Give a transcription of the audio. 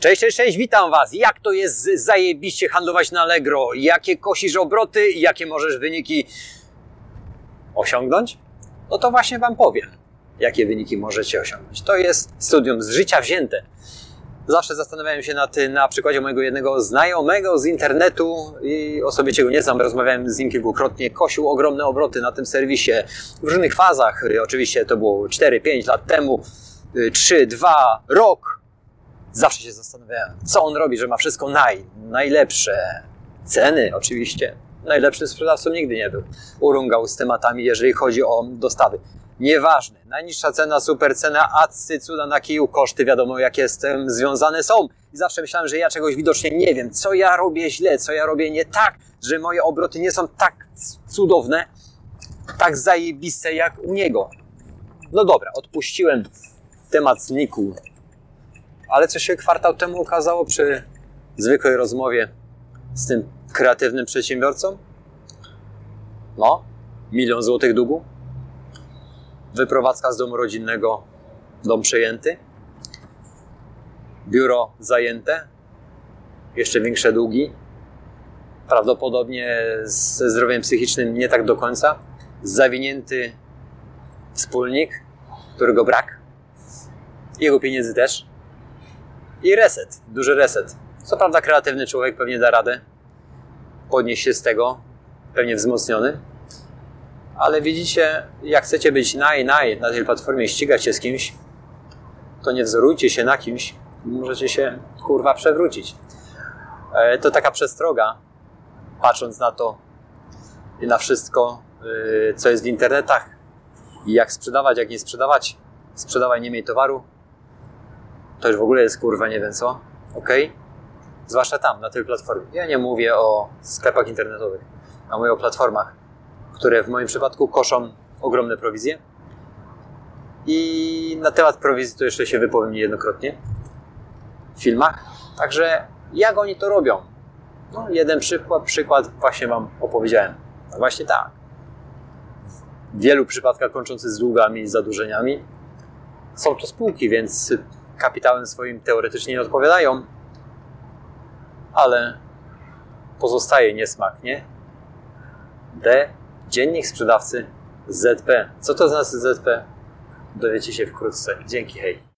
Cześć, cześć, cześć, witam Was. Jak to jest zajebiście handlować na Allegro? Jakie kosisz obroty? Jakie możesz wyniki osiągnąć? No to właśnie Wam powiem, jakie wyniki możecie osiągnąć. To jest studium z życia wzięte. Zawsze zastanawiałem się nad, na przykładzie mojego jednego znajomego z internetu i osobiście go nie znam, rozmawiałem z nim kilkukrotnie, kosił ogromne obroty na tym serwisie w różnych fazach. Oczywiście to było 4-5 lat temu, 3, 2, rok. Zawsze się zastanawiałem, co on robi, że ma wszystko naj, najlepsze. Ceny oczywiście. Najlepszym sprzedawcą nigdy nie był. Urągał z tematami, jeżeli chodzi o dostawy. Nieważne. Najniższa cena, super cena, acy, cuda na kiju, koszty wiadomo jakie z tym związane są. I zawsze myślałem, że ja czegoś widocznie nie wiem, co ja robię źle, co ja robię nie tak, że moje obroty nie są tak cudowne, tak zajebiste jak u niego. No dobra, odpuściłem temat znikł. Ale co się kwartał temu okazało przy zwykłej rozmowie z tym kreatywnym przedsiębiorcą? No, milion złotych długu, wyprowadzka z domu rodzinnego, dom przejęty, biuro zajęte, jeszcze większe długi, prawdopodobnie ze zdrowiem psychicznym nie tak do końca, zawinięty wspólnik, którego brak, jego pieniędzy też i reset, duży reset. Co prawda kreatywny człowiek pewnie da radę podnieść się z tego, pewnie wzmocniony, ale widzicie, jak chcecie być naj, naj na tej platformie, ścigać się z kimś, to nie wzorujcie się na kimś, możecie się kurwa przewrócić. E, to taka przestroga, patrząc na to i na wszystko, e, co jest w internetach jak sprzedawać, jak nie sprzedawać. Sprzedawaj, nie miej towaru. To już w ogóle jest kurwa nie wiem co, ok? Zwłaszcza tam, na tej platformie. Ja nie mówię o sklepach internetowych, a mówię o platformach które w moim przypadku koszą ogromne prowizje. I na temat prowizji to jeszcze się wypowiem niejednokrotnie w filmach. Także jak oni to robią? No, jeden przykład, przykład właśnie Wam opowiedziałem. No właśnie tak. W wielu przypadkach kończących z długami i zadłużeniami są to spółki, więc kapitałem swoim teoretycznie nie odpowiadają, ale pozostaje niesmak, nie? D Dziennik sprzedawcy ZP. Co to znaczy ZP? Dowiecie się wkrótce. Dzięki, hej.